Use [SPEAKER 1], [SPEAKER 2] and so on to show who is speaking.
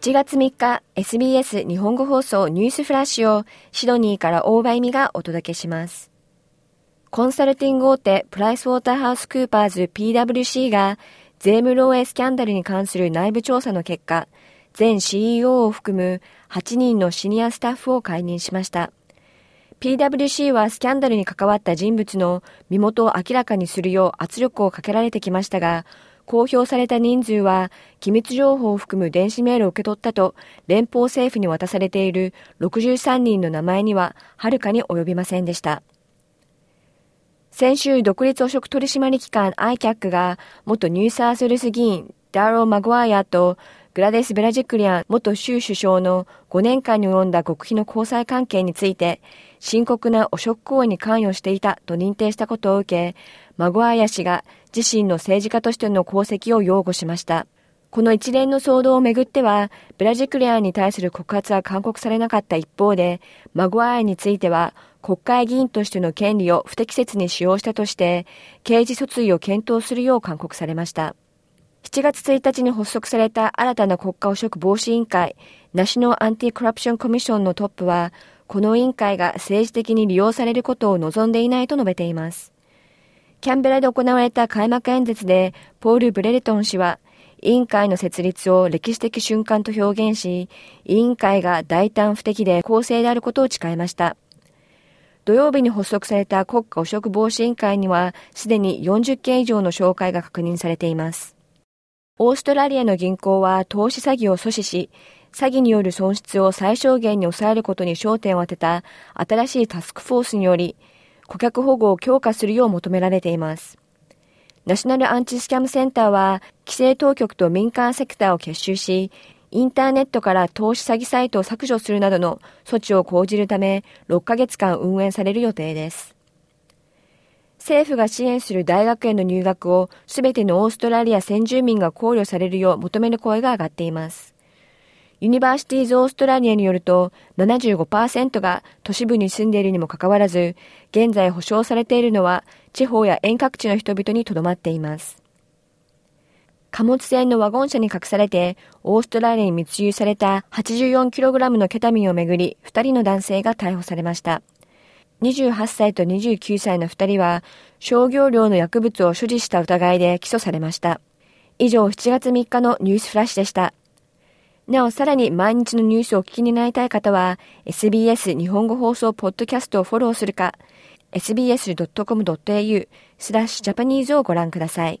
[SPEAKER 1] 7月3日 SBS 日本語放送ニュースフラッシュをシドニーから大場意味がお届けします。コンサルティング大手プライスウォーターハウスクーパーズ PWC が税務漏洩スキャンダルに関する内部調査の結果、前 CEO を含む8人のシニアスタッフを解任しました。PWC はスキャンダルに関わった人物の身元を明らかにするよう圧力をかけられてきましたが、公表された人数は、機密情報を含む電子メールを受け取ったと、連邦政府に渡されている63人の名前には、はるかに及びませんでした。先週、独立汚職取締機関 ICAC が、元ニューサースルス議員、ダーロー・マグワイアと、グラデス・ベラジクリアン元州首相の5年間に及んだ極秘の交際関係について、深刻な汚職行為に関与していたと認定したことを受け、マグワイア氏が自身の政治家としての功績を擁護しました。この一連の騒動をめぐっては、ブラジクリアンに対する告発は勧告されなかった一方で、マグワイアについては、国会議員としての権利を不適切に使用したとして、刑事訴追を検討するよう勧告されました。7月1日に発足された新たな国家汚職防止委員会、ナショナルアンティコラプションコミッションのトップは、この委員会が政治的に利用されることを望んでいないと述べています。キャンベラで行われた開幕演説で、ポール・ブレレトン氏は、委員会の設立を歴史的瞬間と表現し、委員会が大胆不敵で公正であることを誓いました。土曜日に発足された国家汚職防止委員会には、すでに40件以上の紹介が確認されています。オーストラリアの銀行は投資詐欺を阻止し、詐欺による損失を最小限に抑えることに焦点を当てた新しいタスクフォースにより、顧客保護を強化するよう求められています。ナショナルアンチスキャムセンターは、規制当局と民間セクターを結集し、インターネットから投資詐欺サイトを削除するなどの措置を講じるため、6ヶ月間運営される予定です。政府が支援する大学への入学をすべてのオーストラリア先住民が考慮されるよう求める声が上がっています。ユニバーシティーズ・オーストラリアによると75%が都市部に住んでいるにもかかわらず、現在保障されているのは地方や遠隔地の人々にとどまっています。貨物船のワゴン車に隠されてオーストラリアに密輸された 84kg のケタミンをめぐり2人の男性が逮捕されました。28歳と29歳の2人は商業量の薬物を所持した疑いで起訴されました。以上7月3日のニュースフラッシュでした。なお、さらに毎日のニュースをお聞きになりたい方は、SBS 日本語放送ポッドキャストをフォローするか、sbs.com.au スラッシュジャパニーズをご覧ください。